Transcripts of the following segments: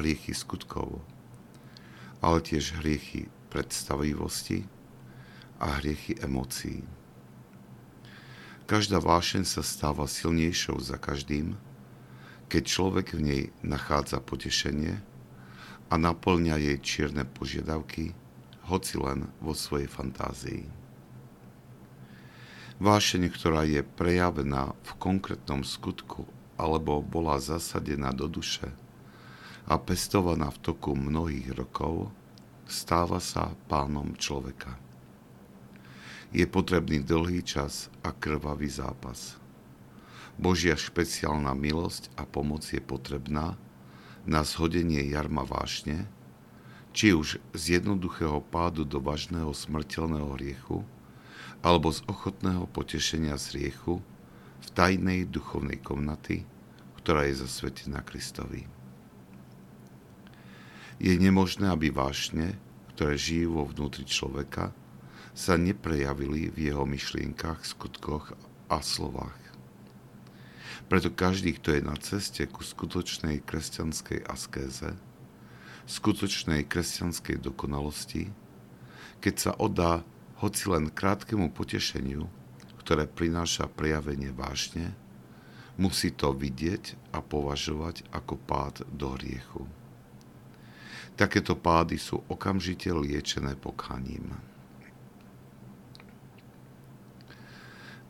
hriechy skutkov, ale tiež hriechy predstavivosti a hriechy emócií. Každá vášeň sa stáva silnejšou za každým, keď človek v nej nachádza potešenie a naplňa jej čierne požiadavky, hoci len vo svojej fantázii. Vášeň, ktorá je prejavená v konkrétnom skutku alebo bola zasadená do duše, a pestovaná v toku mnohých rokov, stáva sa pánom človeka. Je potrebný dlhý čas a krvavý zápas. Božia špeciálna milosť a pomoc je potrebná na zhodenie jarma vášne, či už z jednoduchého pádu do vážneho smrteľného hriechu, alebo z ochotného potešenia z hriechu v tajnej duchovnej komnaty, ktorá je zasvetená Kristovi. Je nemožné, aby vášne, ktoré žijú vo vnútri človeka, sa neprejavili v jeho myšlienkach, skutkoch a slovách. Preto každý, kto je na ceste ku skutočnej kresťanskej askéze, skutočnej kresťanskej dokonalosti, keď sa oddá hoci len krátkemu potešeniu, ktoré prináša prejavenie vášne, musí to vidieť a považovať ako pád do hriechu. Takéto pády sú okamžite liečené pokaním.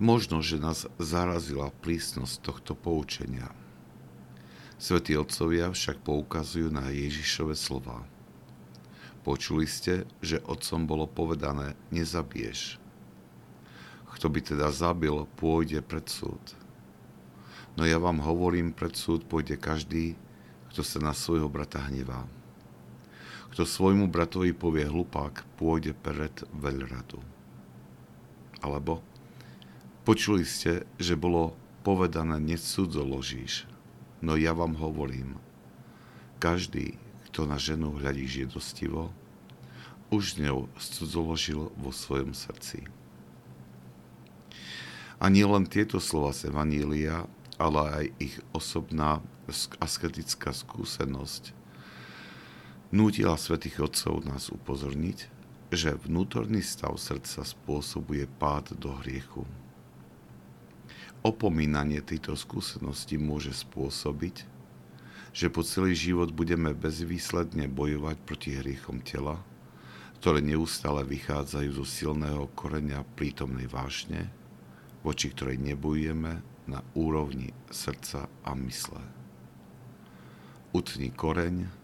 Možno, že nás zarazila prísnosť tohto poučenia. Svetí otcovia však poukazujú na Ježišove slova. Počuli ste, že otcom bolo povedané, nezabiješ. Kto by teda zabil, pôjde pred súd. No ja vám hovorím, pred súd pôjde každý, kto sa na svojho brata hnevá. Kto svojmu bratovi povie hlupák, pôjde pred veľradu. Alebo počuli ste, že bolo povedané, necudzoložíš, no ja vám hovorím, každý, kto na ženu hľadí žiedostivo, už ňou cudzoložil vo svojom srdci. A nie len tieto slova z Evanília, ale aj ich osobná asketická skúsenosť nútila svätých Otcov nás upozorniť, že vnútorný stav srdca spôsobuje pád do hriechu. Opomínanie tejto skúsenosti môže spôsobiť, že po celý život budeme bezvýsledne bojovať proti hriechom tela, ktoré neustále vychádzajú zo silného koreňa prítomnej vášne, voči ktorej nebojujeme na úrovni srdca a mysle. Utni koreň,